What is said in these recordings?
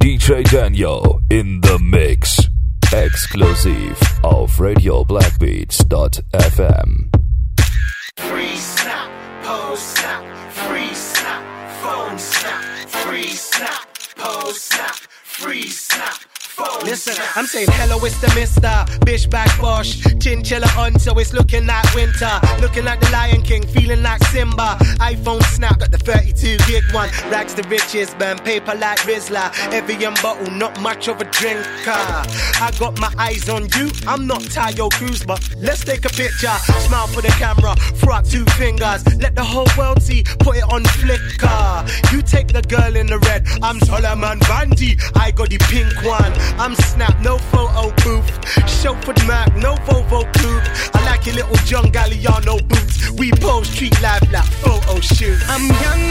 DJ Danyo in the Mix. Exklusiv auf RadioBlackbeats.fm. Free snap, pose snap, free snap, phone snap, free snap, pose snap, free snap. Listen, I'm saying hello, it's the mister. Bish back bosh. Chinchilla on, so it's looking like winter. Looking like the Lion King, feeling like Simba. iPhone snap, got the 32 gig one. Rags the riches, burn paper like Rizla. Evian bottle, not much of a drinker. I got my eyes on you. I'm not Taio Cruz, but let's take a picture. Smile for the camera, throw two fingers. Let the whole world see, put it on Flickr. You take the girl in the red, I'm Solomon Bandy. I got the pink one. I'm Snap, no photo booth. Chauffeured Mac, no Volvo coupe. I like your little John Galliano boots. We pose street life like photo shoot. I'm young,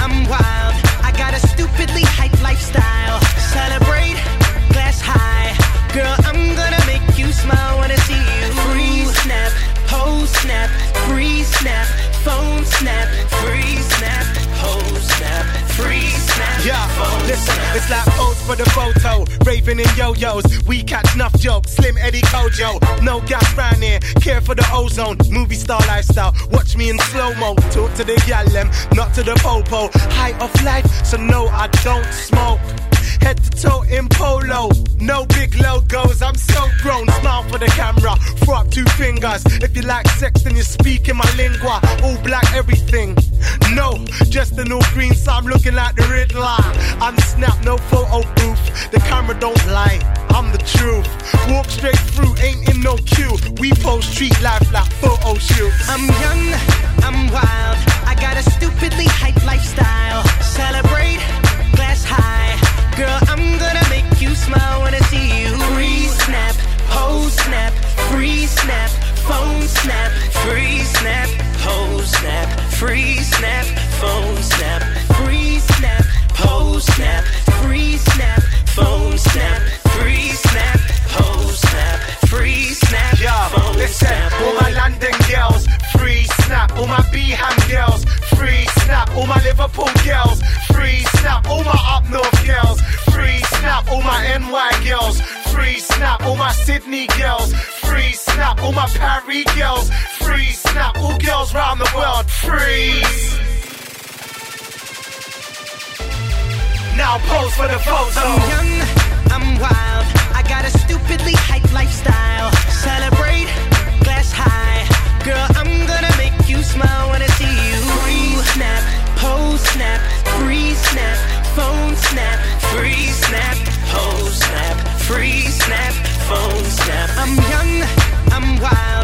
I'm wild. I got a stupidly hype lifestyle. Celebrate, glass high. Girl, I'm gonna make you smile when I see you. Free snap, pose snap, free snap, phone snap, free snap, pose snap, free. Yeah, listen, it's like pose for the photo. Raving in yo-yos, we catch enough jokes. Slim Eddie Kojo, no gas round here. Care for the ozone, movie star lifestyle. Watch me in slow mo. Talk to the gal them, not to the popo. High of life, so no, I don't smoke. Head to toe in polo, no big logos. I'm so grown. Smile for the camera, throw up two fingers. If you like sex, then you speak in my lingua. All black, everything. No, just an all green, so I'm looking like the Riddler. I'm snap, no photo booth. The camera don't lie, I'm the truth. Walk straight through, ain't in no queue. We post street life like photo shoots. I'm young, I'm wild. I got a stupidly hype lifestyle. Celebrate, glass high. Girl, I'm gonna make you smile when I see you. Free snap, pose snap, free snap, phone snap, free snap, pose snap, free snap, phone snap, free snap, pose snap, free snap, phone snap, free snap, pose snap, free snap, Yeah, phone listen, snap. all my London girls, free snap. All my Beham girls, free snap. All my Liverpool girls, free snap. All my up north girls, free snap. All my NY girls, free snap. All my Sydney girls, free snap. All my Paris girls, free snap. All girls round the world, freeze. Now pose for the photo. I'm young, I'm wild. I got a stupidly hype lifestyle. Celebrate, glass high. Girl, I'm gonna make you smile when I see you. Free snap, pose snap, free snap, phone snap, free snap, pose snap, free snap, phone snap. I'm young, I'm wild.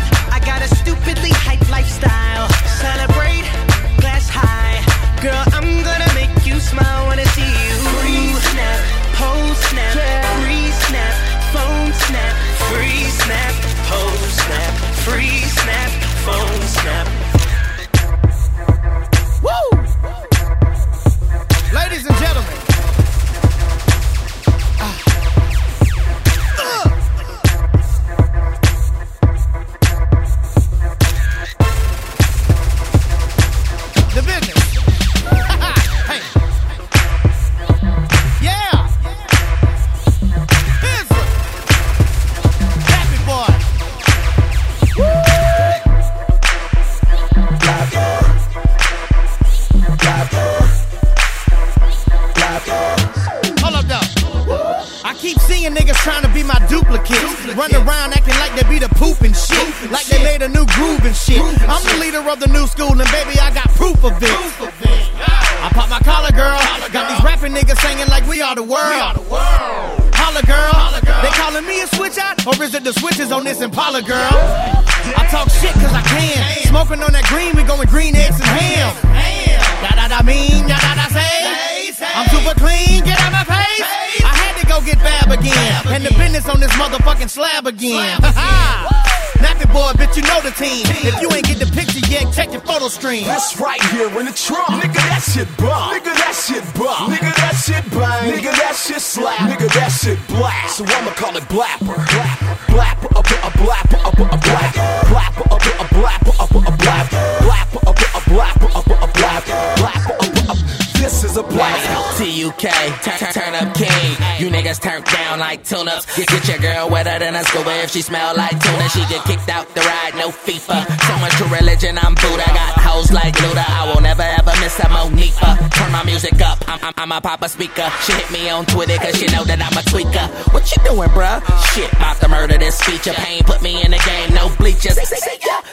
She smell like tuna. She get kicked out the ride, no FIFA. So much religion, I'm Buddha. Got hoes like Luda. I will never ever miss a Monifa. Turn my music up, I'm, I'm, I'm a papa speaker. She hit me on Twitter cause she know that I'm a tweaker. What you doing, bruh? Shit, about to murder this feature. Pain put me in the game, no bleachers.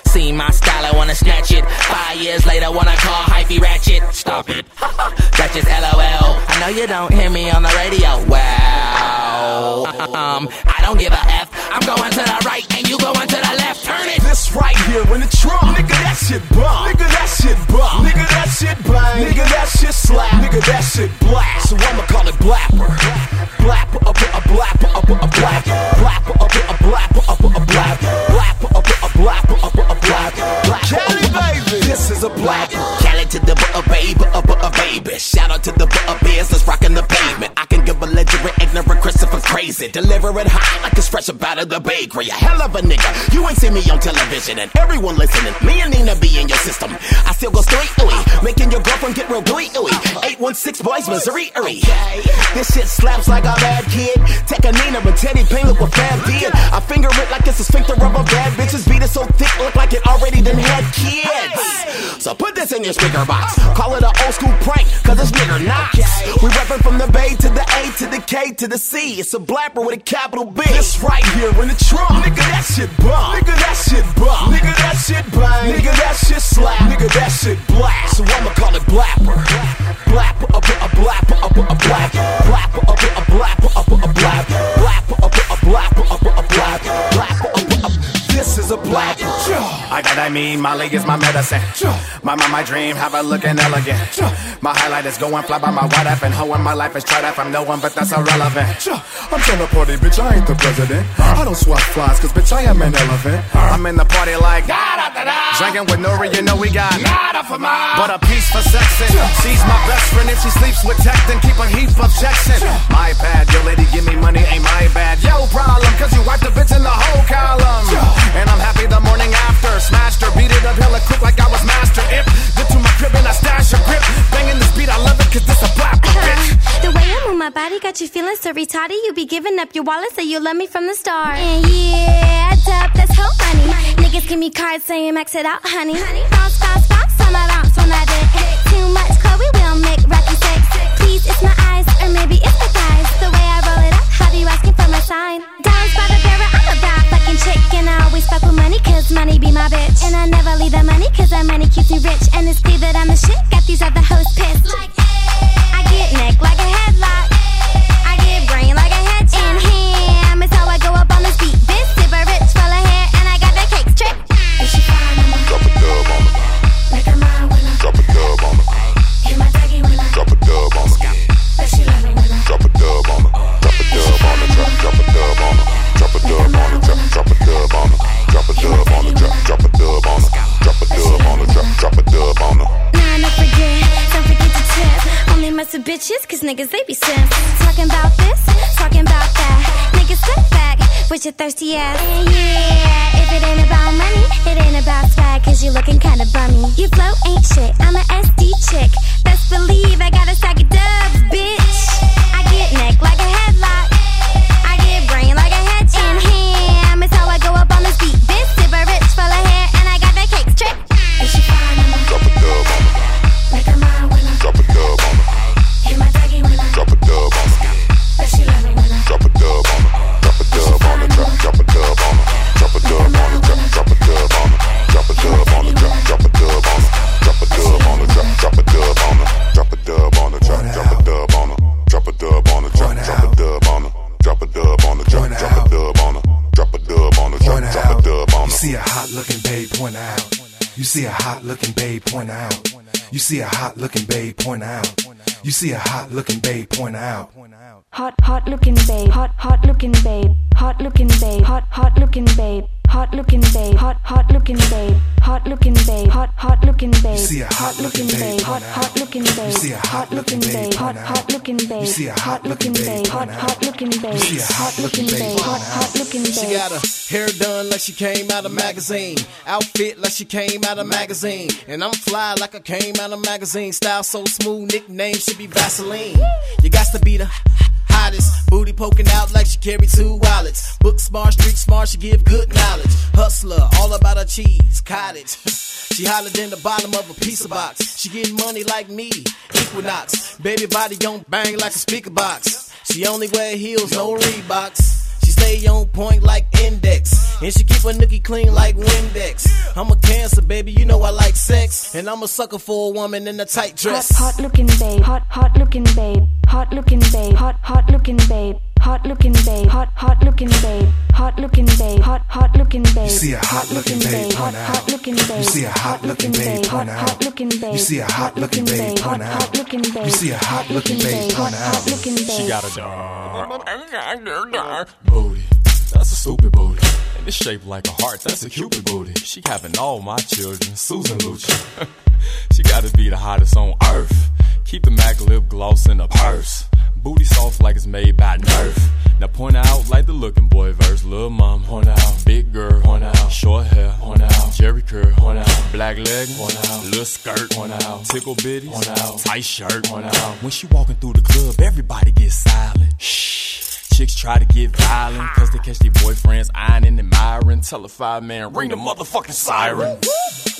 See my style, I wanna snatch it. Five years later, wanna call hyphy ratchet. Stop it. That's just LOL. I know you don't hear me on the radio. Wow. Um, I don't give a F. I'm going to the right and you going to the left. Turn it. This right here in the trunk. Nigga, that shit bomb. Nigga, that shit bomb. Nigga, that shit bang. Nigga, that shit slap. Nigga, that shit black. So I'ma call it blapper. Blapper, up a blapper, up a blapper. Blapper, up a blapper, up a blapper. Blapper, up a blapper, up a blapper. Kelly, baby. This is a blapper. Cali to the baby, uh, uh, baby. Shout out to the beers that's rocking the pavement. I belligerent, ignorant Christopher crazy. Deliver it hot like it's fresh up out of the bakery. A hell of a nigga. You ain't seen me on television and everyone listening. Me and Nina be in your system. I still go straight ooey. Making your girlfriend get real gooey ooey. 816 boys, Missouri ooey. This shit slaps like a bad kid. Take a Nina and Teddy Payne look what Fab did. I finger it like it's a sphincter of a bad bitches. Beat it so thick, look like it already done had kids. So put this in your speaker box. Call it an old school prank, cause it's nigger knocks. We reppin' from the Bay to the A to the K to the C. It's a blapper with a capital B. This right here in the trunk. Nigga, that shit bomb. Nigga, that shit bomb. Nigga, that shit bang. Nigga, that shit slap. Nigga, that shit black. So I'ma call it blapper. Blapper, a blapper, a blapper. Blapper, up a blapper, a blapper. Blapper, is a blapper. I got that mean, Molly is my medicine. My mind, my dream, have a looking elegant. My highlight is going fly by my white app and hoe in my life is tried out from no one, but that's irrelevant. I'm trying to party, bitch. I ain't the president. I don't swat flies, cause bitch, I am an elephant. I'm in the party like drinking with Nori, you know we got nada for my. but a piece for sexing. She's my best friend if she sleeps with tech, then keep a heap of checks in. My bad, yo lady give me money, ain't my bad. Yo problem, cause you wiped the bitch in the whole column. And I'm happy the morning after. Smashed her, beat it up hella quick like I was master. If get to my crib and I stash a grip. Banging I love it cause this a blap, bitch. Uh-huh. The way I move my body got you feeling so retarded. You be giving up your wallet, say you love me from the start. And yeah, dub, that's whole money. Niggas give me cards saying max it out, honey. Bounce, bounce, bounce on my bounce when I did. Too much Chloe will make Rocky sex. Please, it's my eyes, or maybe it's the thighs. The way I roll it up, have you asking for my sign? Downs by the barrel, A chick. I always fuck with money, cause money be my bitch. And I never leave the money, cause that money keeps me rich. And it's clear that I'm the shit, got these other hoes pissed. Like, I get neck like a headlock. I get brain bitches, cause niggas they be simps. Talking about this, talking about that. Niggas sit back with your thirsty ass. Yeah, if it ain't about money, it ain't about swag, cause you looking kinda bummy. Your flow ain't shit, I'm a SD see a hot looking babe, hot hot looking babe, You see a hot looking babe, hot hot looking babe. She got her hair done like she came out of magazine. Outfit like she came out of magazine. And I'm fly like I came out of magazine. Style so smooth, nickname should be Vaseline. You got to be the. Booty poking out like she carry two wallets. Book smart, street smart, she give good knowledge. Hustler, all about her cheese, cottage. She hollered in the bottom of a pizza box. She getting money like me, Equinox. Baby body don't bang like a speaker box. She only wear heels, no Reeboks. Stay on point like index. And she keep her nookie clean like Windex. I'm a cancer, baby, you know I like sex. And I'm a sucker for a woman in a tight dress. Hot, hot looking babe, hot, hot looking babe, hot looking babe, hot, hot looking babe, hot looking babe, hot, hot looking babe, hot looking babe, hot, hot looking babe. You see a hot looking babe hot, hot looking babe. You see a hot looking babe hot, hot looking babe. You see a hot looking babe hot, hot looking babe. You see a hot looking babe hot, hot looking babe. She got a dark booty. That's a stupid booty. And it's shaped like a heart. That's a cupid booty. She having all my children. Susan Lucci. she gotta be the hottest on earth. Keep the MAC lip gloss in a purse. Booty soft like it's made by Nerf. Now point out like the looking boy verse. Lil' mom, point out. Big girl, point out. Short hair, point out. Jheri curl, point out. Black leg, point out. Little skirt, point out. Tickle bitties, point out. Tight shirt, point out. When she walking through the club, everybody gets silent. Shh. Chicks try to get violent, cause they catch their boyfriends eyeing and admiring. Tell a five man, ring the motherfucking siren.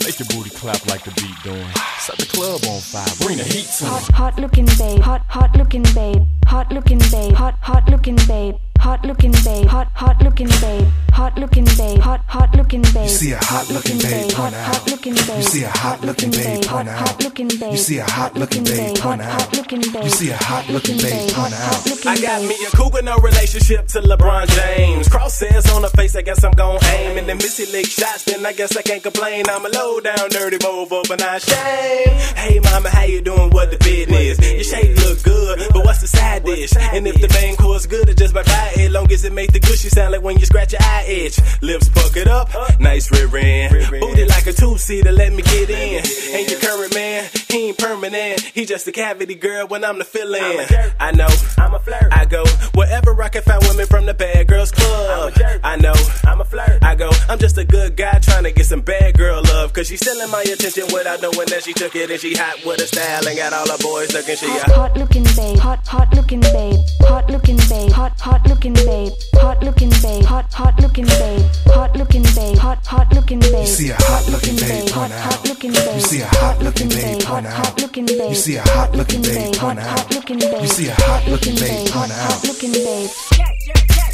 Make your booty clap like the beat doing. Set the club on fire, bring the heat to Hot, hot looking babe, hot, hot looking babe, hot looking babe, hot, hot looking babe, hot looking babe, hot, hot looking babe, hot looking babe, hot, hot looking babe. You see a hot looking babe hot, on out. hot looking babe. You see a hot looking babe hot, out. hot looking babe. You see a hot looking babe hot, out. hot looking babe. You see a hot looking babe hot, hot out. looking I got me a cougar, no relationship to LeBron James. Crosshairs on the face, I guess I'm gon' aim. And the Missy lick shots, then I guess I can't complain. I'm a low down, dirty mofo, but not shame. Hey mama, how you doing? What the business? Your shape look good, but what's the side dish? And if the main course good, it's just diet. Long as it make the gushy sound like when you scratch your eye itch. Lips puckered up, nice rear end. Booty like a two-seater, let me get in. And your current man, he ain't permanent. He just a cavity girl when I'm the fill-in. I know, I'm a flirt. I go wherever I can find women from the bad girls club. I know, I'm a flirt. I go, I'm just a good guy trying to get some bad girl love. Cause she's stealing my attention without knowing that she took it. And she hot with her style and got all her boys looking. She Hot, a hot looking babe, hot, hot looking babe, hot looking babe, hot, hot looking babe, hot looking babe, hot, hot looking babe, hot looking babe, hot, hot looking babe. You see a hot looking babe hot, hot looking babe. You see a hot looking babe on out. hot looking babe. You see a hot looking babe on out. hot looking babe. You see a hot looking babe on out. looking babe.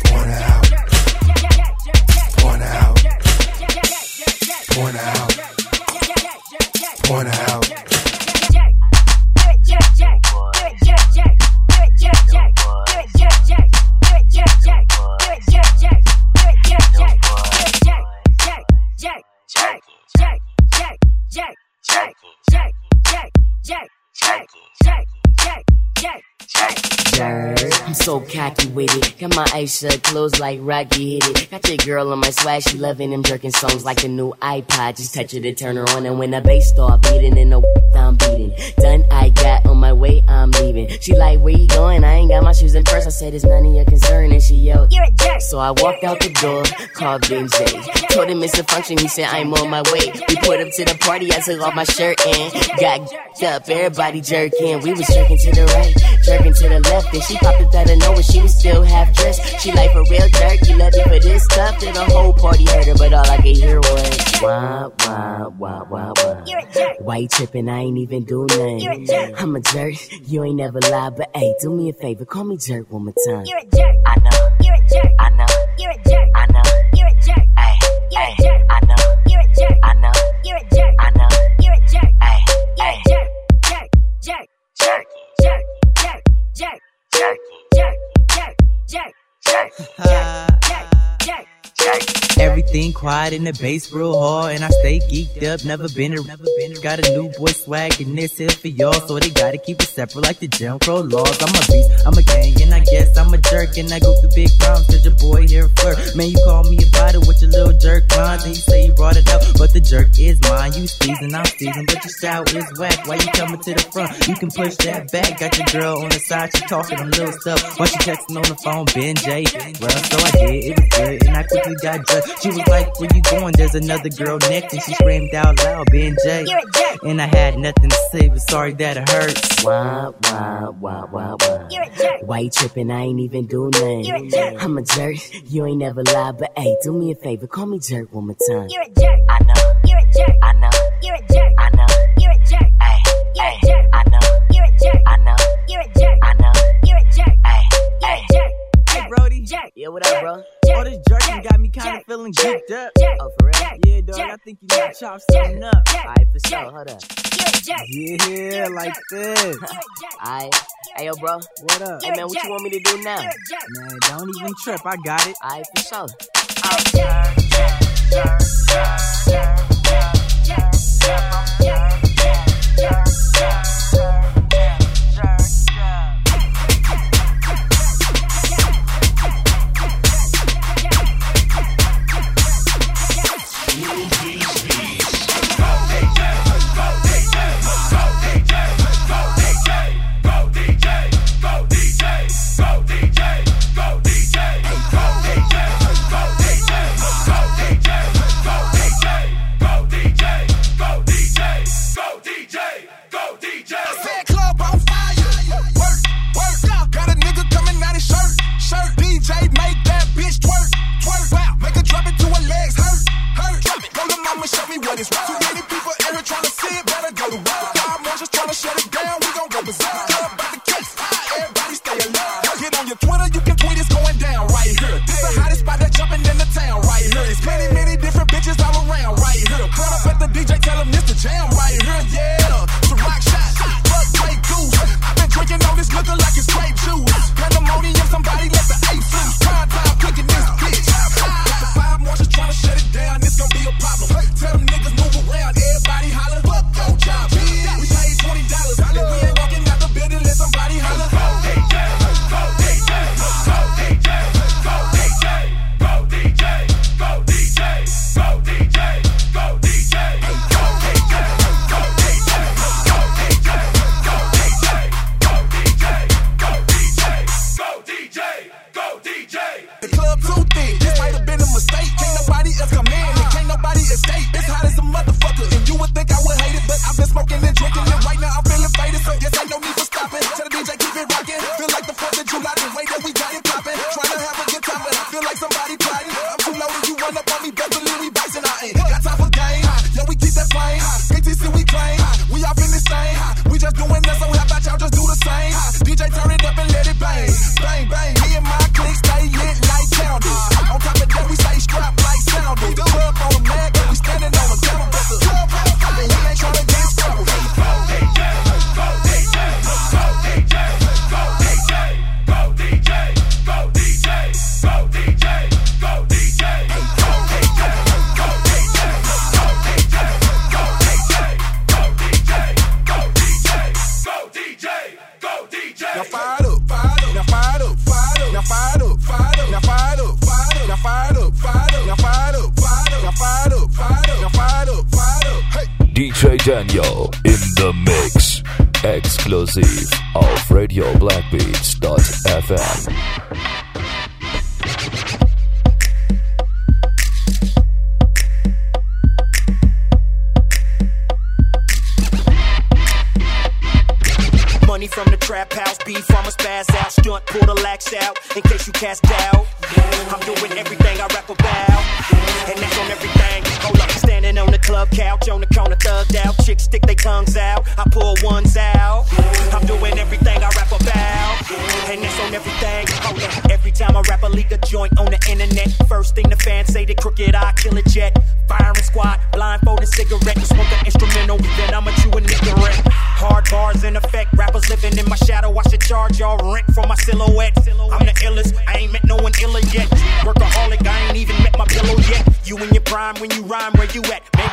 Point out. Point out. Point out. Point out. Bye. I'm so cocky with it. Got my eyes shut, closed like Rocky hit it. Got your girl on my swag, she loving them jerking songs like a new iPod. Just touch it to turn her on, and when the bass start beating in the I'm beating. Done, I got on my way, I'm leaving. She like, where you going? I ain't got my shoes in first. I said it's none of your concern, and she yelled, You're a jerk. So I walked out the door, called Ben J. Told him it's a function, he said I'm on my way. We put up to the party, I took off my shirt and got up. Everybody jerking, we was jerking to the right, jerking to the left, and she popped up out of nowhere. She was still half dressed. She like for real jerk, you love me for this stuff. And the whole party heard her, but all I could hear was wah wah wah wah wah. You're a jerk. Why you tripping? I ain't even do nothing. You're a jerk. I'm a jerk. You ain't never lied, but hey, do me a favor, call me jerk one more time. You're a jerk. I know, You're a jerk. I know, You're a jerk. everything quiet in the bass real hard and I stay geeked up, never been a never been a, got a new boy swag and this here for y'all, so they gotta keep it separate like the Jim Crow laws. I'm a beast, I'm a gang, and I guess I'm a jerk, and I go through big problems cause your boy here flirt. Man, you call me a fighter with your little jerk mind, and you say you brought it up, but the jerk is mine. You season, I'm season, but your style is whack. Why you coming to the front? You can push that back, got your girl on the side, she talking them little stuff. Why she texting on the phone, Ben J. Well, so I did, it was good, and I quickly got dressed. She was like, where you going? There's another girl next. And she screamed out loud, Ben J. And I had nothing to say, but sorry that it hurts. Why, why, why, why, why? Why you tripping? I ain't even do nothing. I'm a jerk. You ain't never lie, but hey, do me a favor, call me jerk one more time. You're a jerk. I know. You're a jerk. I know. You're a jerk. I know. You're a jerk. Hey. You're a jerk. I know. You're a jerk. I know. You're a jerk. Jack, Brody? Jack, yeah, what up, Jack, bro? Jack, All this jerking Jack, got me kind of feeling jacked up. Jack, oh, for real? yeah, dog, I think you got chops. chop up. Alright, for sure, hold up. Yeah, like this. Alright. Hey, yo, bro. What up? Hey, man, what you want me to do now? Man, don't even trip. I got it. Alright, for sure. Oh, yeah, yeah, yeah, yeah, yeah, yeah.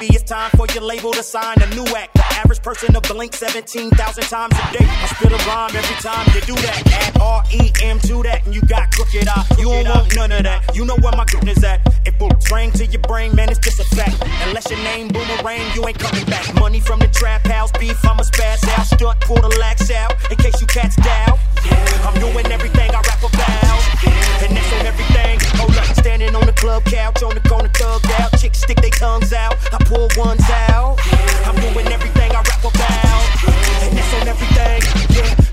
obvious time for your label to sign a new act. The average person to blink 17,000 times a day. I spit a rhyme every time you do that. Add R E M to that, and you got crooked eye. You don't want none of that. You know where my goodness at. If bullets ring to your brain, man, it's just a fact. Unless your name boomerang, you ain't coming back. Money from the trap house, beef, I'ma spaz out. Stunt, pull the lax out, in case you cats doubt. I'm doing everything I rap about. And that's on everything. Hold up, standing on the club couch, on the corner, thugged out. Chicks stick their tongues out, I pull ones out. I'm doing everything I rap about.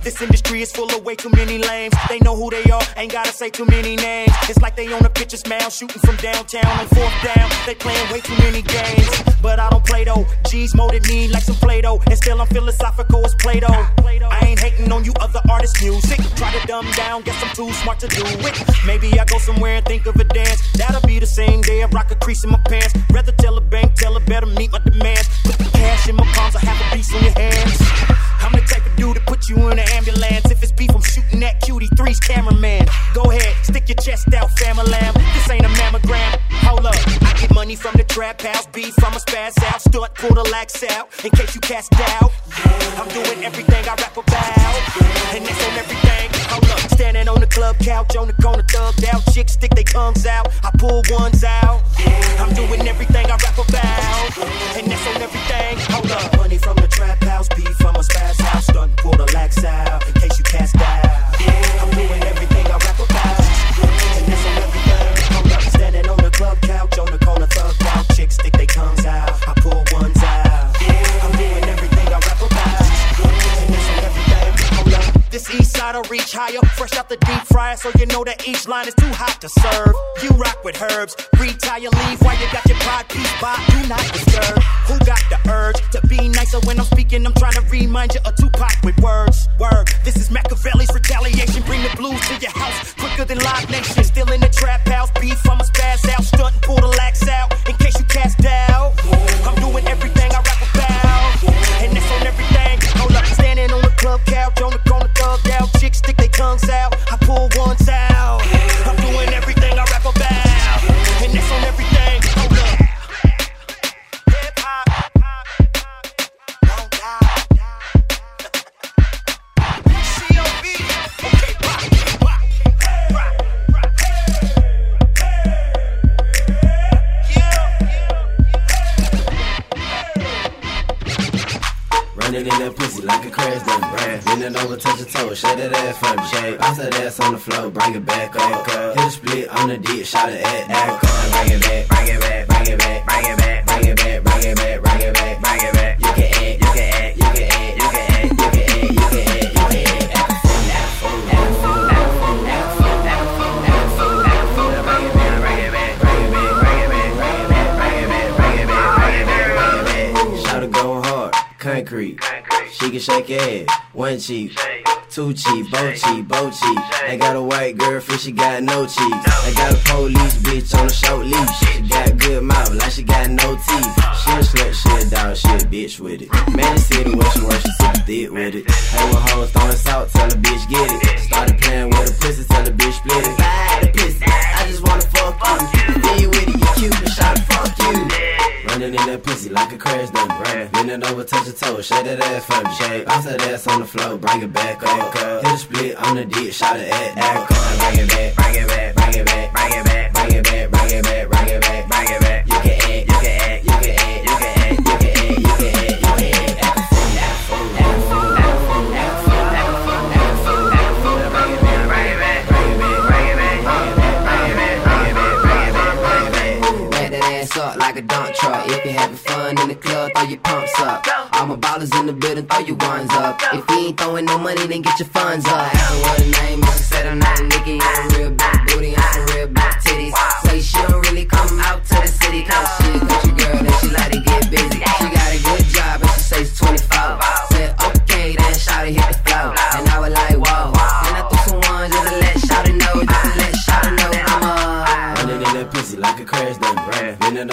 This industry is full of way too many lames. They know who they are, ain't gotta say too many names. It's like they on a pitcher's mound, shooting from downtown on fourth down. They playing way too many games. But I don't play though. G's molded me like some Play Doh. And still I'm philosophical as Plato. I ain't hating on you other artists' music. Try to dumb down, guess I'm too smart to do it. Maybe I go somewhere and think of a dance. That'll be the same day I rock a crease in my pants. Rather tell a bank, tell her better meet my demands. Put the cash in my palms, I have a piece on your hands. I'm the type of dude to put you in an ambulance. If it's beef, I'm shooting that cutie three's cameraman. Go ahead, stick your chest out, family lamb. This ain't a mammogram. Hold up, I get money from the trap house, beef, I'ma spaz out, stunt, pull the lax out, in case you cast doubt. I'm doing everything I rap about, and that's on everything. Hold up, standing on the club couch, on the corner, thugged out. Chicks stick their tongues out, I pull ones out. I'm doing everything I rap about, and that's on everything. Hold up, money from the trap house, beef, I'ma spaz out, stunt, pull the lax out, in case you cast doubt. I'm doing everything I rap about, and that's on everything. Hold up, standing on the club couch, on the corner, thugged out. Chicks stick their tongues out, I pull ones out. I'm doing everything I rap about, and that's on everything. Up, this east side will reach higher, fresh out the deep fryer, so you know that each line is too hot to serve. You rock with herbs, retire, leave while you got your pride piece by, do not disturb. I'm trying to remind you of Tupac with words. Word, this is Machiavelli's retaliation. Bring the blues to your house quicker than Live your toe, that ass for me, shake. Bounce that ass on the floor, bring it back up. Hit a split on the dick, shot it at that Bring it back, bring it back, bring it back, bring it back, bring it back, bring it back, bring it back, bring it back. You can act, you can act, you can act, you can act, you can act, you can act, you can act. Act a fool, act a fool, act a fool, act a fool, act a fool, concrete. She can shake your head, one cheek, two cheek, both cheek, both cheek. They got a white girlfriend, she got no cheeks. They got a police bitch on a short leash. She got good mouth, like she got no teeth. She a slut, she a dog, she a bitch with it. Man, city where she work, she super thick with it. Hey, with hoes throwing salt, tell the bitch get it. Started playing with a pussy, tell the bitch split it. Buy the pussy, I just wanna fuck you. Then you with it, you cute, but shot fuck you. Running in that pussy like a crash dump brand. Bending over, touch your toe, shake that ass for me, shake. Bounce that ass on the floor, bring it back up. Hit a split on the dick, shot it at that Bring it back, bring it back, bring it back, bring it back, bring it back, bring it back, bring it back, a dump truck. If you having fun in the club, throw your pumps up. All my ballers in the building, throw your ones up. If you ain't throwing no money, then get your funds up. Ask her what her name she said I'm not a Nicki. I'm a real big booty, I'm real big titties. Say she don't really come out to the city, cause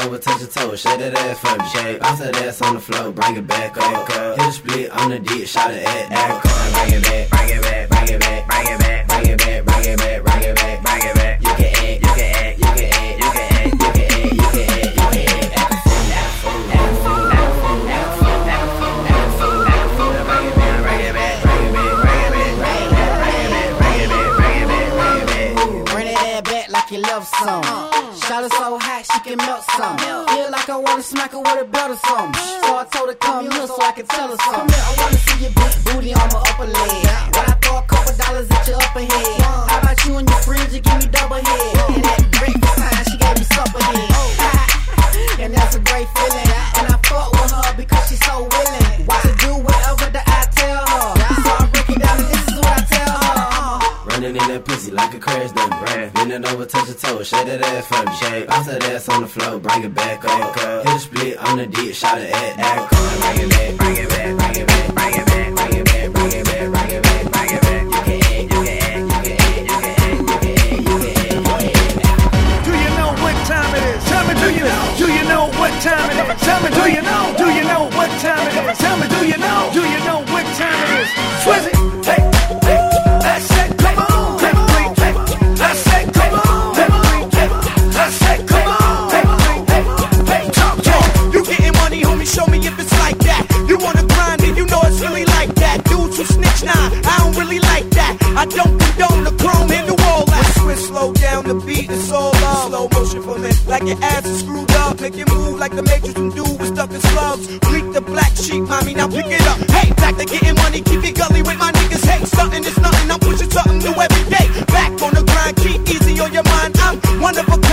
over, touch your toe, shake that ass for me. Shake, bounce that ass on the floor, bring it back up. Hit the split on the deep, shot it at that car. Bring it back, bring it back, bring it back, bring it back, bring it back, bring it back, bring it back, bring it back. You can act, you can act, you can act, you can act, you can act, you can act, you can act. Act a fool, act a fool, act a fool, act a fool, act a fool. Love song. Her so hot she can melt some. Feel like I wanna smack her with a belt or something. So I told her come here so I can tell her something. I wanna see your big booty on my upper leg. When I throw a couple dollars at your upper head. How about you and your friends? You give me double head. And that breakfast time she gave me supper head. and that's a great feeling. And I fuck with her because she's so like a crash dump. Bending over, touch your toe, shake that ass for me. Shake, bounce that ass on the floor, bring it back up. Hit a split on the dick, shot it at that Bring it back, bring it back, bring it back, bring it back, bring it back, bring it back, bring it back, bring it back. Do you know what time it is? Tell me, do you know? Do you know what time it is? Tell me, do you know? Do you know what time it is? Tell me, do you know? Do you know I don't condone the chrome in the wall. I switch, slow down the beat, it's all love. Slow motion for me, like your ass is screwed up. Make it move like the matrix and do with stuff in slugs. Bleak the black sheep, mommy, now pick it up. Hey, back to getting money, keep it gully with my niggas. Hey, something is nothing, I'm pushing something new every day. Back on the grind, keep easy on your mind. I'm a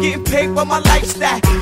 getting paid for my lifestyle,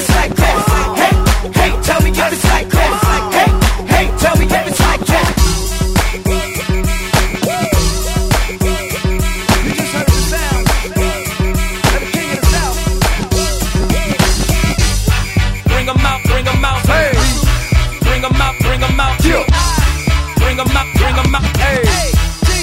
it's like that. Hey, hey, tell me if it's like that. Hey, hey, tell me if it's like that. You just heard the sound of the king of the south. Bring 'em out, bring 'em out. Hey. Bring 'em out, bring 'em out. Bring 'em out, bring 'em out. Hey.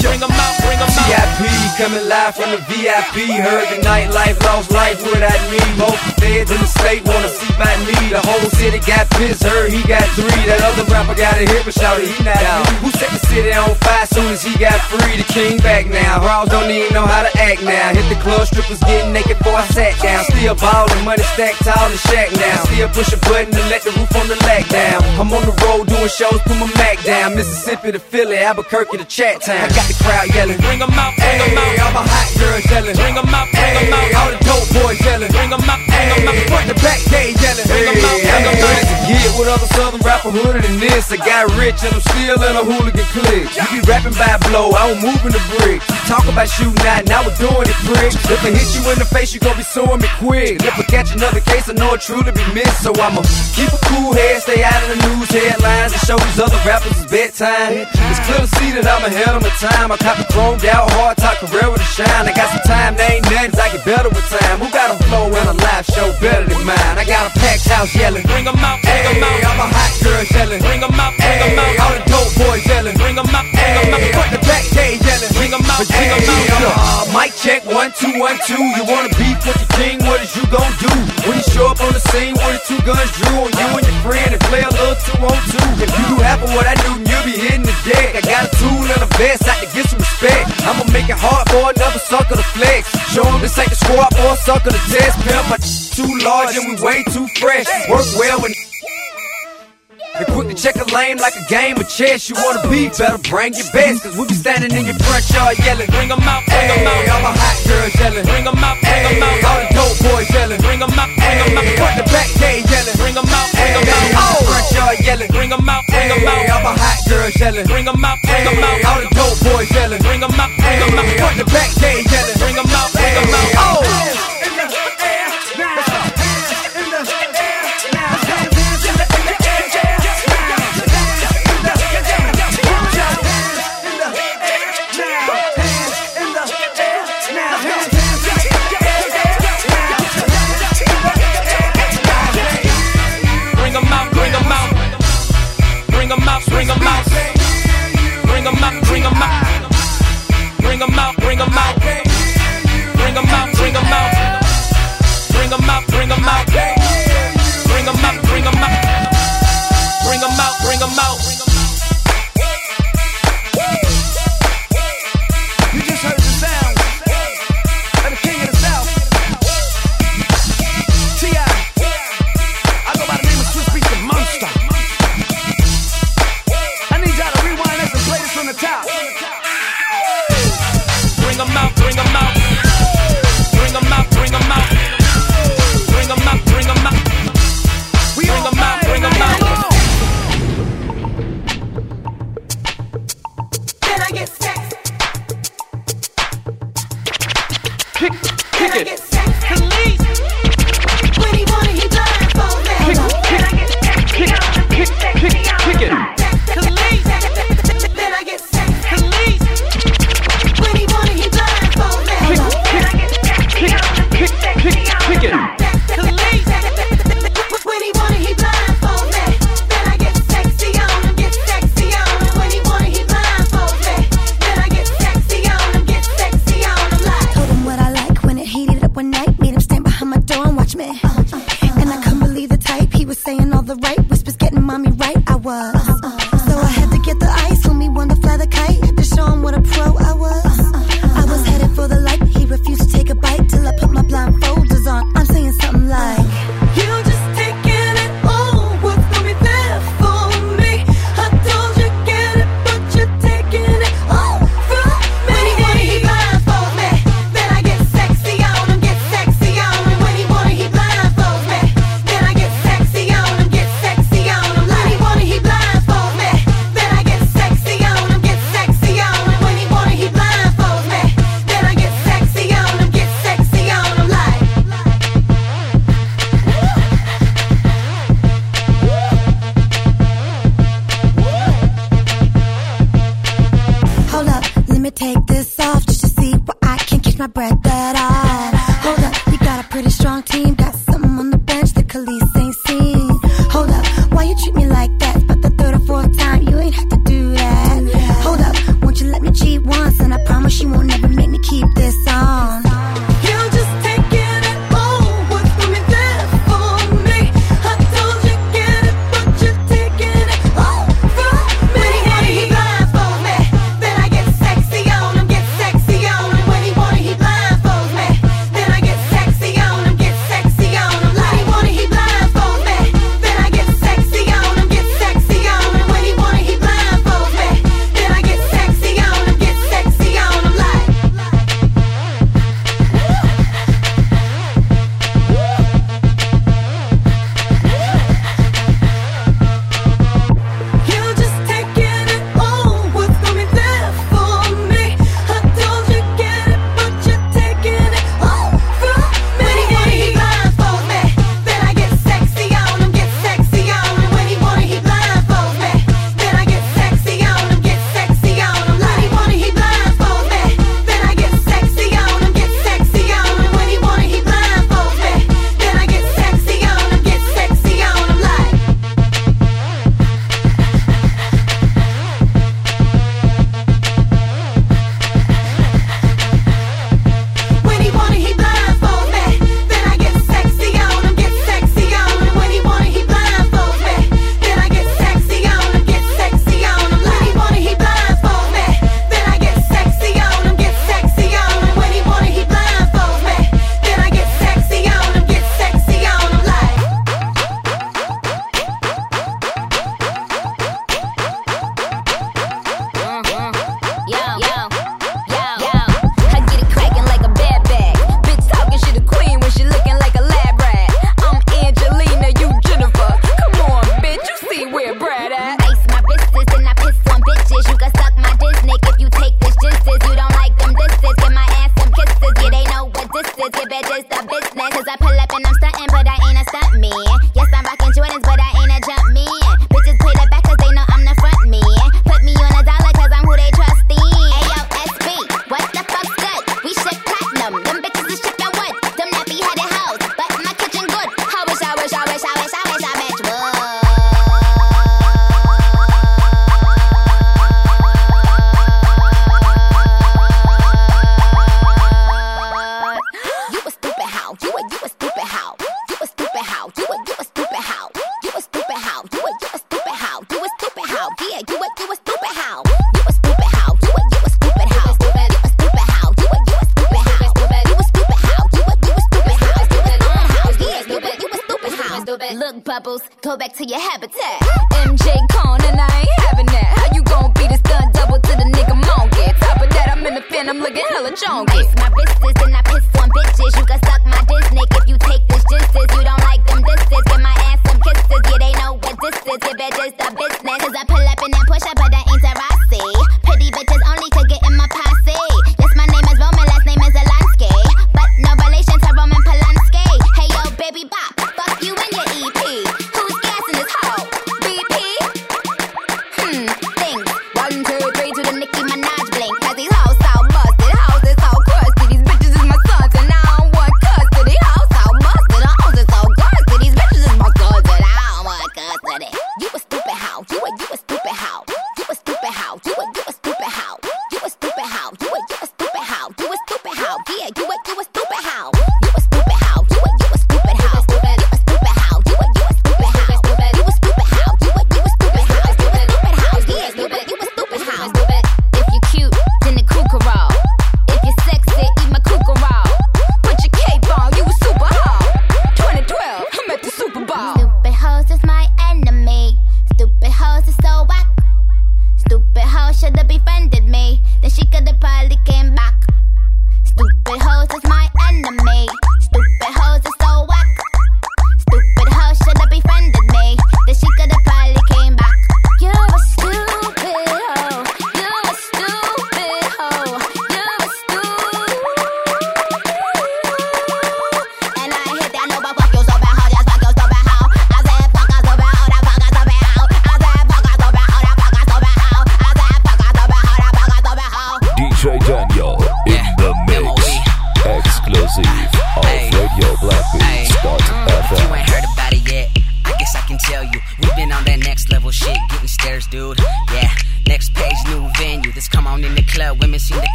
Bring 'em out, bring 'em out. VIP coming live from the VIP. Heard the nightlife, lost life without me. Both the feds in the state wanna see by me. The whole city got pissed, heard he got three. That other rapper got a hit, but shouted he not me. Who set the city on fire soon as he got free? The king back now. Raws don't even know how to act now. Hit the club, strippers getting naked before I sat down. Still ballin', money stacked tall in the shack now. Still push a button to let the roof on the lack down. I'm on the road doing shows, put my Mac down. Mississippi to Philly, Albuquerque to Chat Town. I got the crowd yelling. Bring 'em out, bring 'em Hey, out. I'm a hot girls yelling. Bring 'em out, bring 'em Hey, out. all the dope boys yelling. Bring 'em out, bring 'em out. Hey, front to back, they yelling. Out. Hey, Get with other southern rapper hooded than this. I got rich and I'm still in a hooligan clique. You be rapping by blow, I don't move in the brick. Talk about shooting out, now we're doing it, prick. If I hit you in the face, you gon' be suing me quick. If I catch another case, I know it truly be missed. So I'ma keep a cool head, stay out of the news headlines, and show these other rappers it's bedtime. It's clear to see that I'm ahead of my time. I the chromed out, hard top career with a shine. I got some time, they ain't nothing, I get better with time. Who got a flow and a live show better than mine? I got a packed house yelling. Bring 'em out, bring 'em Hey, out. all my hot girls yelling. Bring 'em out, bring 'em Hey, out. all the dope boys yelling. Bring 'em out, bring 'em Hey, out. front to back, they yelling. Bring 'em out, bring Hey, 'em out. uh, mic check one, two, one, two. You wanna beef with the king, what is you gon' do? When you show up on the scene with the two guns drew on you and your friend and play a little two on two. If you do half of what I do, you'll be hitting the deck. I got a tool and a vest, I can get some respect. I'ma make it hard for another sucker to flex. Show 'em this ain't the squad for a sucker to test. Pimp, my too large and we way too fresh. Work well when and quick to check a lane like a game of chess. You wanna be better, bring your best. Cause we be standing in your front yard yelling. Bring 'em out, bring 'em out. All my hot girls yelling. Bring 'em out, bring 'em out. All the dope boys yelling. Bring 'em out, bring 'em out. Front the back gate yelling. Bring 'em out, bring 'em out. Oh, front yard yelling. Bring 'em out, bring 'em out. All my hot girls yelling. Bring 'em out, bring 'em out. All the dope boys yelling. Bring 'em out, bring 'em out. Front the back gate yelling. Bring 'em out, bring 'em out. Oh. oh.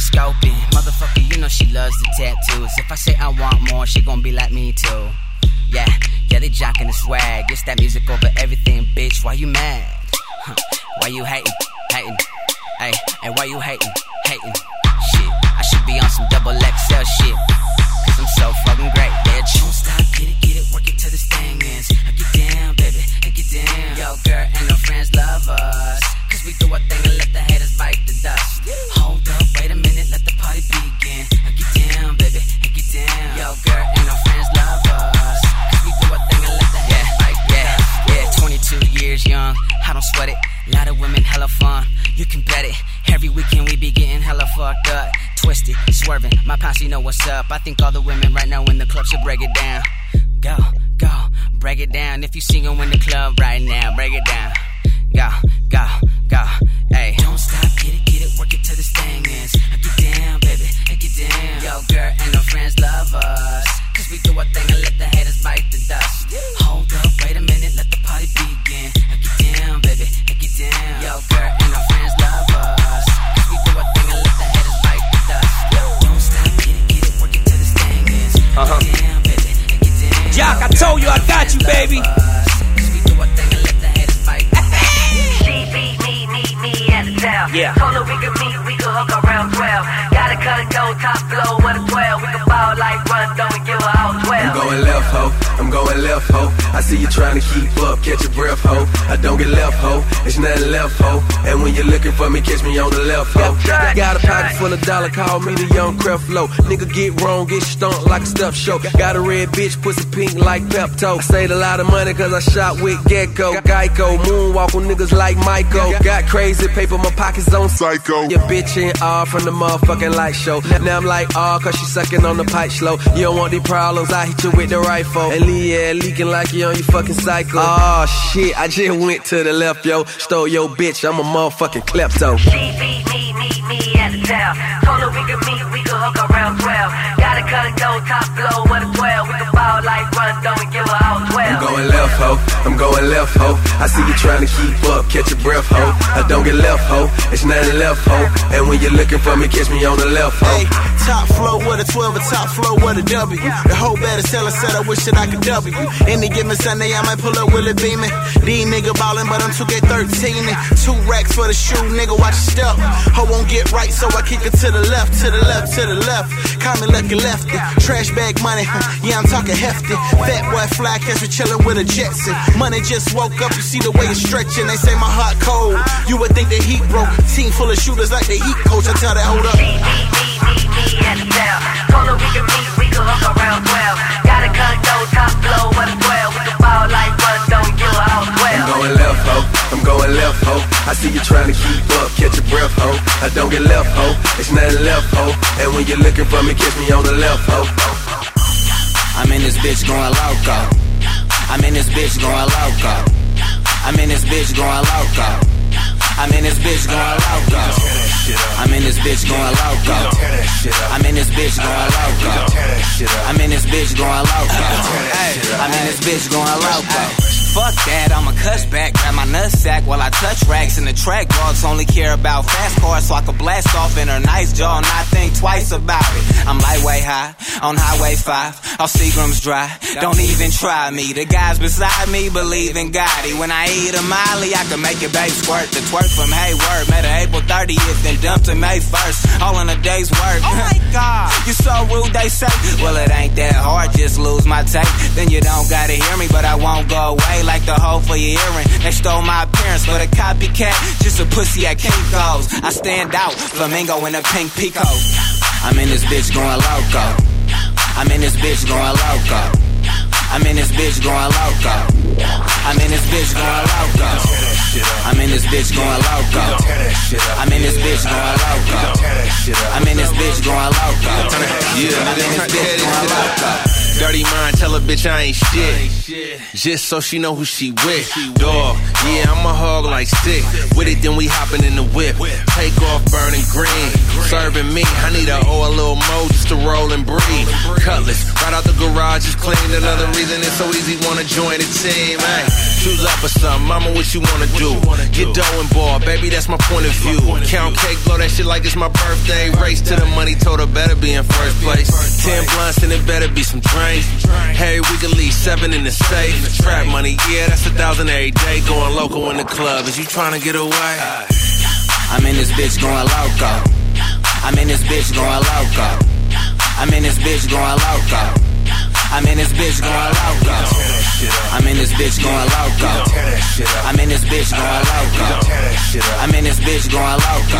Scoping. Motherfucker, you know she loves the tattoos. If I say I want more, she gon' be like me too. Yeah, yeah, they jocking the swag. It's that music over everything, bitch. Why you mad? Huh. Why you hating? Hating. Hey, hey, why you hating? Hating. Shit, I should be on some double XL shit. Cause I'm so fucking great, bitch. Hella twisted, swerving. My posse know what's up. I think all the women right now in the club should break it down. Go, go, break it down. If you see 'em in the club right now, break it down. Go, go, go, hey. Don't stop, get it, get it, work it till this thing ends. I get down, baby, I get down. Yo, girl, and her friends love us. Cause we do our thing and let the haters bite the dust. Hold up, wait a minute, let the party begin. I get down, baby, I get down. Yo, girl, I told you I got you, baby. Yeah. Told her we could meet, we could hook around 12. Got to cut a go top floor, with a 12. We could ball like Rondo give her all 12. I'm going left, ho. I'm going left, ho. I see you trying to keep up, catch your breath, ho. I don't get left, ho. It's nothing left, ho. And when you're looking for me, catch me on the left, ho. Got a pocket full of dollar, call me the young Creflo. Nigga get wrong, get stumped like a stuffed show. Got a red bitch, pussy pink like Pepto. I saved a lot of money cause I shot with Gecko. Geico, moonwalk on niggas like Michael. Got crazy paper, my pockets on psycho. Your bitch ain't all from the motherfucking light show. Now I'm like, oh, cause she sucking on the pipe slow. You don't want these problems, I hit you with the rifle. And Lee, yeah, leaking like you on your fucking cycle. Oh ah, shit, I just went to the left, yo. Stole your bitch, I'm a motherfucking klepto. She beat me, meet me at the town. Told her we could meet, we could hook around 12. Gotta cut a condo, top floor, with a 12. We could ball like Rondo and give her all 12. I'm going left, ho. I'm going left, ho. I see you trying to keep up, catch your breath, ho. I don't get left, ho. It's nothing left, ho. And when you're looking for me, catch me on the left, ho. Hey, top flow with a 12, a top flow with a W. The whole better seller said I wish that I could W. Any given Sunday, I might pull up Willie Beamen. D nigga ballin', but I'm 2K13 and two racks for the shoe, nigga. Watch your step. Ho won't get right, so I kick it to the left, to the left, to the left. Call me lucky lefty. Trash bag money, yeah, I'm talking hefty. Fat boy fly catch me chillin' with a Jetson. Money just woke up, you see the way it's stretching. They say my heart cold. You would think the heat broke. Team full of shooters like the heat coach. I tell that hold up. at the cell. Told her we can meet, we can hook around 12. Got a condo, top floor, what a 12. We can ball like run, don't give a house I'm going left, ho. I'm going left, ho. I see you trying to keep up, catch your breath, ho. I don't get left, ho. It's nothing left, ho. And when you're looking for me, kiss me on the left, ho. I'm in this bitch going loco. I'm in this bitch going loco. I'm in this bitch going loco. I'm in this bitch going loco. I'm in this bitch going loco. I'm in this bitch going loco. I'm in this bitch going loco. I'm in this bitch going loco. Fuck that, I'ma cuss back, grab my nutsack while I touch racks. And the track dogs only care about fast cars, so I can blast off in her nice jaw and not think twice about it. I'm lightweight high on Highway 5, all Seagram's dry. Don't even try me. The guys beside me believe in Gotti. When I eat a Molly, I can make your babe squirt. The twerk from Hayward, met her April 30th, then dumped her May 1st. All in a day's work. Oh my god, you so rude, they say. Well, it ain't that hard, just lose my tape. Then you don't gotta hear me, but I won't go away like the hole for your earring. They stole my appearance, but a copycat, just a pussy at Kinko's. I stand out, flamingo in a pink pico. I'm in this bitch going loco. I'm in this bitch going loco. I'm in this bitch going loco. I'm in this bitch going loco. I'm in this bitch going loco. I'm in this bitch going loco. I'm in this bitch going loco. Yeah, I'm in this bitch going loco. Dirty mind, tell a bitch I ain't shit. Just so she know who she with. Dog, yeah, I'm a hog like stick. With it, then we hopping in the whip. Take off, burning green. Serving me, I need a owe a little more just to roll and breathe. Cutlass, right out the garage is clean. Another reason it's so easy, wanna join the team. Hey, choose up or something, mama, what you wanna do? Get dough and ball, baby, that's my point of view. Count cake, blow that shit like it's my birthday. Race to the money, told her better be in first place. Ten blunts and it better be some drink. Hey, we can leave seven in the safe. Trap money, yeah, that's a thousand every day. Going local in the club. Is you trying to get away? I'm in this bitch going loco. I'm in this bitch going loco. I'm in this bitch going loco. I'm in this bitch going loco. I'm in this bitch going loco. I'm in this bitch going loco. I'm in this bitch going loco.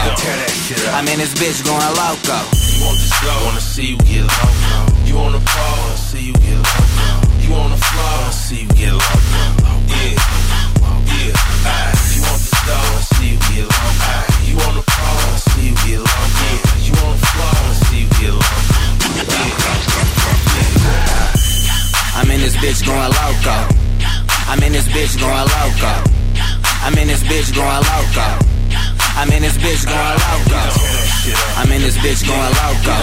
I'm in this bitch going loco. You want this go? Wanna see you get loco. You on the ball? Wanna see you get loco. You on the floor? Wanna see you get loco. In this bitch going loco. I'm in this bitch going loco. I'm in this bitch going loco. I'm in this bitch going loco. I'm in this bitch going loco.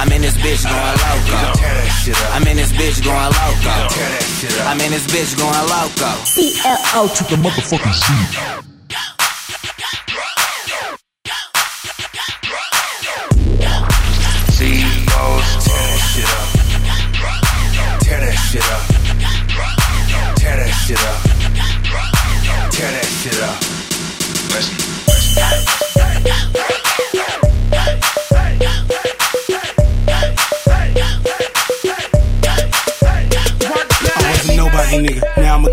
I'm in this bitch going loco. I'm in this bitch going loco. I'm in this bitch going loco. CLO to the motherfucking Z.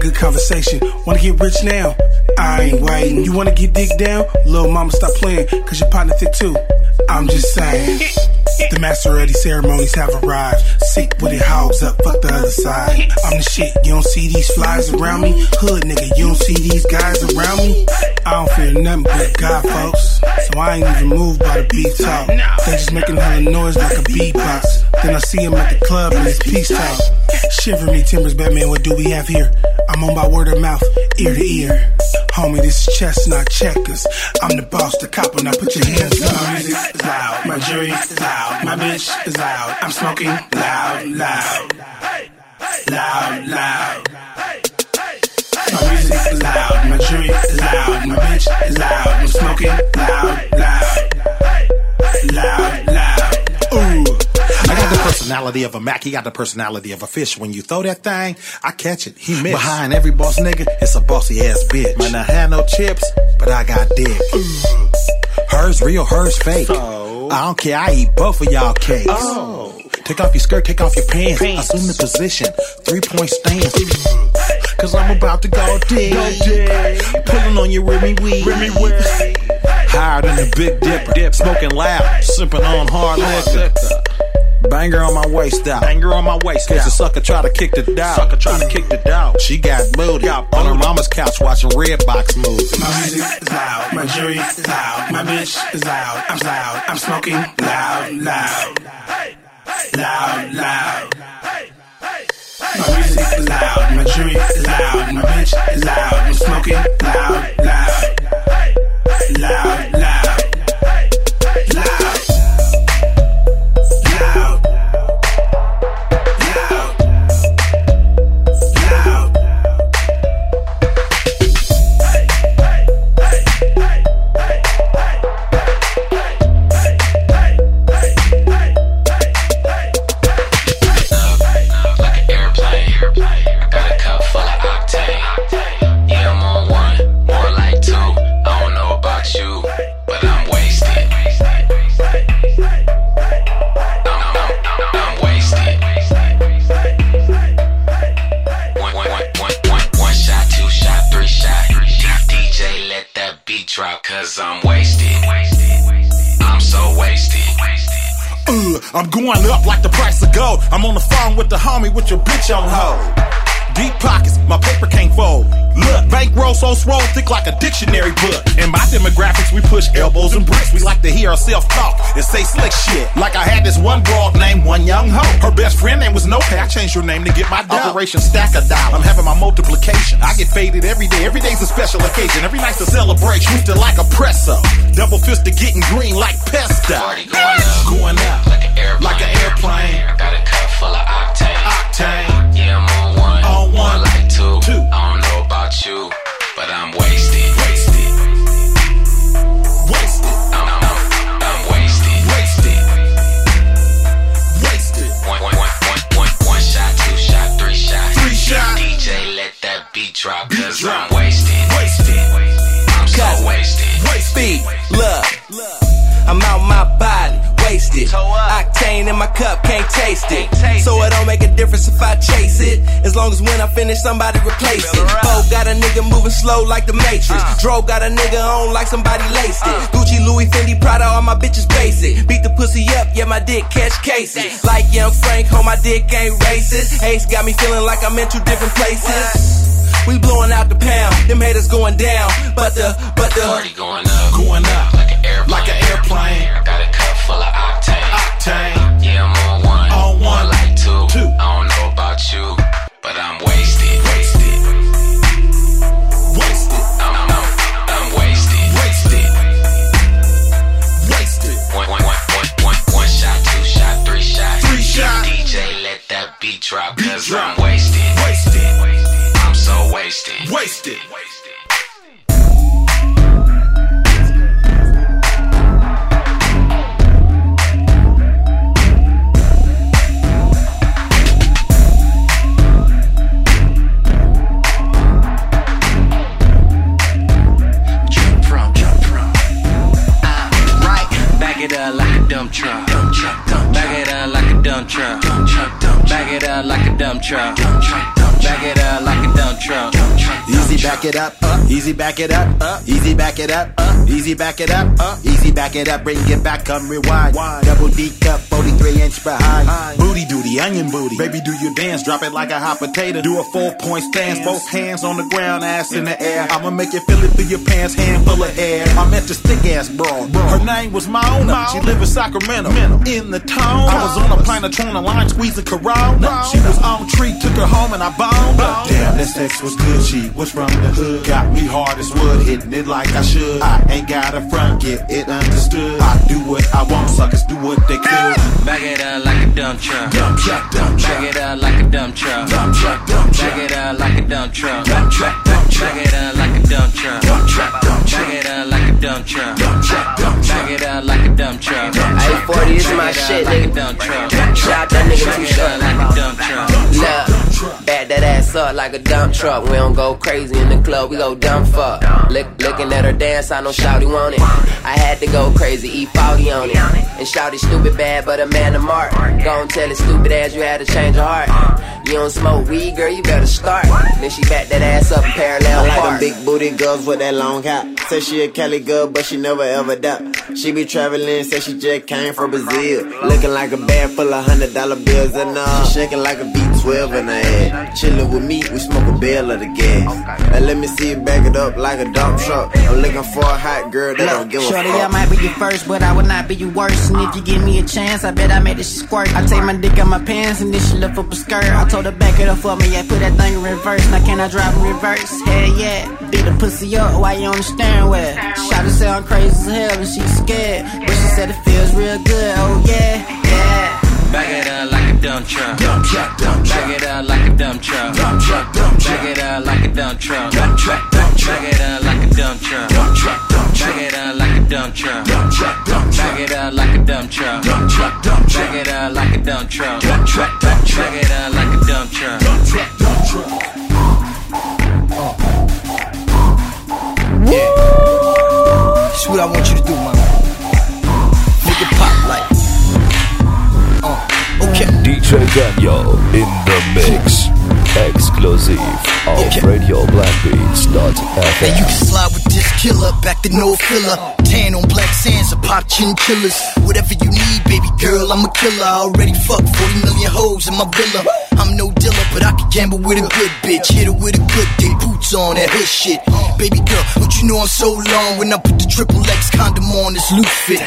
good conversation. Wanna get rich now? I ain't waiting. You wanna get dick down? Little mama, stop playing, cause your partner thick too. I'm just saying. The master of these ceremonies have arrived. Sick with it, hogs up, fuck the other side. I'm the shit, you don't see these flies around me? Hood nigga, you don't see these guys around me? I don't fear nothing but God, folks. So I ain't even moved by the beat talk. They just making hella noise like a beatbox. Then I see him at the club and it's peace talk. Shiver me timbers, Batman, what do we have here? I'm on by word of mouth, ear to ear. Homie, this is chestnut checkers. I'm the boss, the cop, and I put your hands up. My music is loud, my jury is loud, my bitch is loud. I'm smoking loud, loud, loud, loud. My music is loud, my jury is loud, my bitch is loud. I'm smoking loud, loud, loud, loud. Personality of a Mac. He got the personality of a fish. When you throw that thing, I catch it. He missed. Behind every boss nigga, it's a bossy ass bitch. Might not have no chips, but I got dick. Hers real, hers fake. I don't care. I eat both of y'all cakes. Oh. Take off your skirt, take off your pants. Assume the position. Three point stance. Cause I'm about to go deep. Pulling on your Remy weed. Remy weed. Higher than the Big Dipper. Dip. Smoking loud. Sipping on hard liquor. Banger on my waist out. Banger on my waist Cause the sucker try to kick the dog. Sucker try to kick the dog. She got booty. On her mama's couch watching Redbox movies. My music is loud, my jury is loud, my bitch is loud, I'm loud, I'm smoking loud, loud, loud, loud. My music is loud, my jury is loud, my bitch is loud, I'm smoking loud, loud, loud, loud, was No Pay. I changed her name to get my dough. Operation Stack a Dollar. I'm having my multiplication. I get faded every day. Every day's a special occasion. Every night's a celebration. Twisted like a presso. Double fisted getting green like pesto. Party going up. Going up. Like an airplane. Like an airplane. It. Long as when I finish, somebody replace it. Bo got a nigga moving slow like the Matrix. Uh. Dro got a nigga on like somebody laced it. Gucci, Louis, Fendi, Prada, all my bitches basic. Beat the pussy up, yeah, my dick catch cases. Like young Frank, home my dick ain't racist. Ace got me feeling like I'm in two different places. We blowing out the pound, them haters going down. But the, but the Party going up. Going up. Like an airplane. Like an airplane. I got a cup full of octane. Octane. Yeah, I'm on one. On one. More like two. Two. I don't know about you, but I'm wasted. Wasted. Wasted. I'm, I'm, I'm, wasted. Wasted. Wasted. One, one, one, one, one, one shot, two shot, three shot. Three shot. DJ, let that beat drop, Beat cause drop. I'm wasted. Wasted. I'm so wasted. Wasted. Jump truck. Back it up like a dump truck. Back it up like a dump truck. Back it up like a dump truck. Easy back it up, uh, easy back it up, uh, easy back it up, uh, easy back it up, uh, easy back it up, bring it back, come rewind. Double D cup, 43 inch behind. Booty duty, onion booty. Baby, do your dance, drop it like a hot potato. Do a four point stance, both hands on the ground, ass in the air. I'ma make you feel it through your pants, hand full of air. I met this thick ass broad. Her name was Mona. She live in Sacramento. In the town, I was on a Planetron line squeezing Corona. She was on tree, took her home and I boned. Damn, this sex was good. She was from the hood. Got me hard as wood, hitting it like I should. I ain't got a front, get it understood. I do what I want, suckers do what they could. Back it up like a dump truck. Dump truck, dump truck. Back it up like a dump truck. Dump truck, dump truck. Back it up like a dump truck. Dump truck, dump truck. Back it up like a dump truck. Dump truck, dump truck. Back it up like a dump truck. Dump truck, dump truck. Back it up like a dump truck. E-40 is my Back it up shit, like a nigga. dump truck. Shout that nigga Too Short. Look, back that ass up like a dump truck. We don't go crazy in the club, we go dumb fuck. Look, looking at her dance, I know Shouty want it. I had to go crazy, eat 40 on it. And Shouty stupid bad, but a man of mark. Gon' tell his stupid ass you had to change your heart. You don't smoke weed, girl, you better start. Then she back that ass up in parallel I like them big booty girls with that long hair. Say she a Cali girl, but she never ever doubt. She be traveling, say she just came from Brazil. Looking like a bag full of hundred dollar bills and uh, she shaking like a B12 in her head. Chilling with me, we smoke a bale of the gas. Now let me see you back it up like a dump truck. I'm looking for a hot girl that don't give a Shorty, I might be your first, but I would not be your worst. And if you give me a chance, I bet I made this shit squirt. I take my dick out my pants and then she lift up a skirt. I told her back it up for me, yeah, put that thing in reverse. Now can I drive in reverse? Hell yeah. Beat the pussy up while you on the steering wheel. Shot her sound crazy as hell and she scared. But she said it feels real good, oh yeah, yeah. Back it up like a dump truck. Dump truck, dump truck. Back it up like a dump truck. Dump truck, dump truck. Back it up like a dump truck. Dump truck, dump truck. Back it up like a dump truck. Dump truck, dump truck. Back it up like a dump truck. Dump truck, dump truck. Back it up like a dump truck. Dump truck, dump truck. Back it up like a dump truck. Dump truck, dump truck. Back it up like a dump truck. Dump truck, dump truck. Yeah. This is what I want you to do, man. Make it pop like. Uh, okay. DJ Danyo in the mix. Exclusive of RadioBlackbeats.fm. And you can slide with this killer, back to no filler. Tan on black sands, or pop chinchillas. Whatever you need, baby girl, I'm a killer. I already fucked 40 million hoes in my villa. I'm no dealer, but I can gamble with a good bitch. Hit her with a good dick, boots on that hood shit. Baby girl, don't you know I'm so long when I put the triple X condom on this loose fit?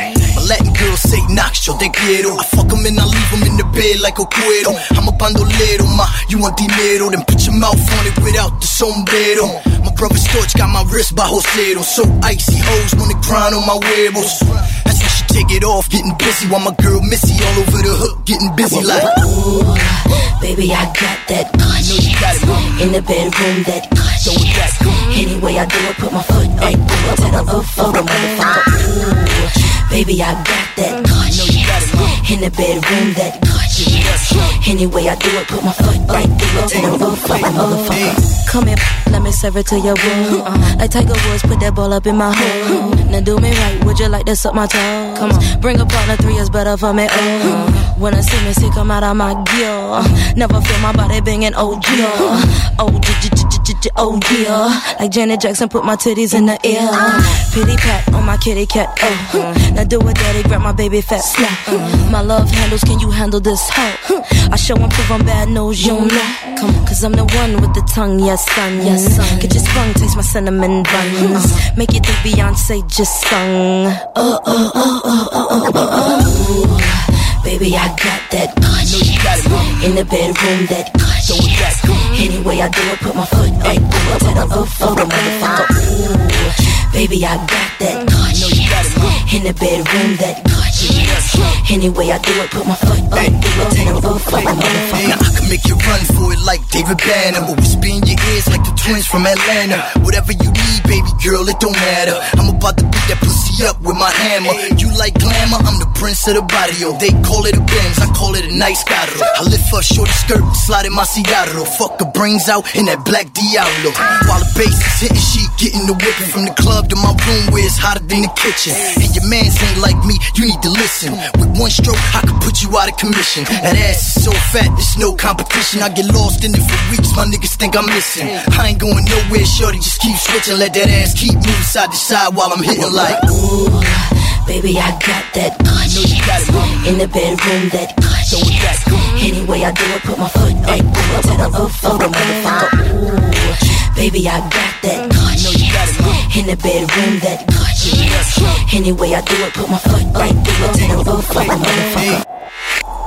Latin girls say nacho, they quiero. I fuck 'em and I leave leave 'em in the bed like a cuero. I'm a bandolero, ma, you want dinero? Then put your mouth on it without the sombrero. My brother Storch got my wrist bajo cero. So icy hoes wanna grind on my huevos. That's when she take it off, getting busy while my girl Missy all over the hook, getting busy like. Ooh, baby, I got that gush. In the bedroom, that gush. Anyway, I do it, put my foot through it to the roof of the motherfucker. Ooh, baby, I got that gush. In the bedroom, that. Anyway, I do it, put my foot right through it the roof of the motherfucker. Come here, let me serve it to your. Uh, like Tiger Woods, put that ball up in my hole. Now do me right, would you like to suck my toe? Come on, bring a partner, three is better for me. Oh, when I see me, see come out of my gear. Never feel my body banging, j- j- j- oh yeah. Like Janet Jackson, put my titties in the air. Pity pat on my kitty cat, oh. Now do it, daddy, grab my baby fat slap. My love handles, can you handle this hoe? I show and prove I'm bad news, you know. Come on, cause I'm the one with the tongue, yes son, yes son. Get your sprung, taste my cinnamon buns. Make you think Beyonce just sung. Oh, oh, oh, oh, oh, oh, oh, Ooh, baby, I got that gush. In the bedroom, that gush. Anyway, I do it, put my foot right through it to the the motherfucker. Ooh, baby, I got that gush. In the bedroom, that gush. Anyway, I do it, put my foot right through it to the roof of the motherfucker. Now I can make you run for it like David Banner. But whisper in your ears like the twins from Atlanta. Whatever you need, baby girl, it don't matter. I'm about to beat that pussy up with my hammer. You like glamour, I'm the prince of the barrio. They call it a Benz, I call it a nice carro. I lift her shorty skirt, slide in my cigarro. Fuck her brains out in that black Diablo. While the bass is hitting, she getting the whipping from the club to my room where it's hotter than the kitchen. And your mans ain't like me, you need to listen. With one stroke, I could put you out of commission. That ass is so fat, there's no competition. I get lost in it for weeks, my niggas think I'm missing. I ain't going nowhere, shorty, just keep switching. Let that ass keep moving side to side while I'm hitting like. Ooh, baby, I got that gush. In the bedroom, that gush. Anyway, I do it, put my foot through it to the of the motherfucker. Ooh, baby, I got that gush. In the bedroom, that gush. Anyway, I do it, put my foot right through it, tango for a motherfucker.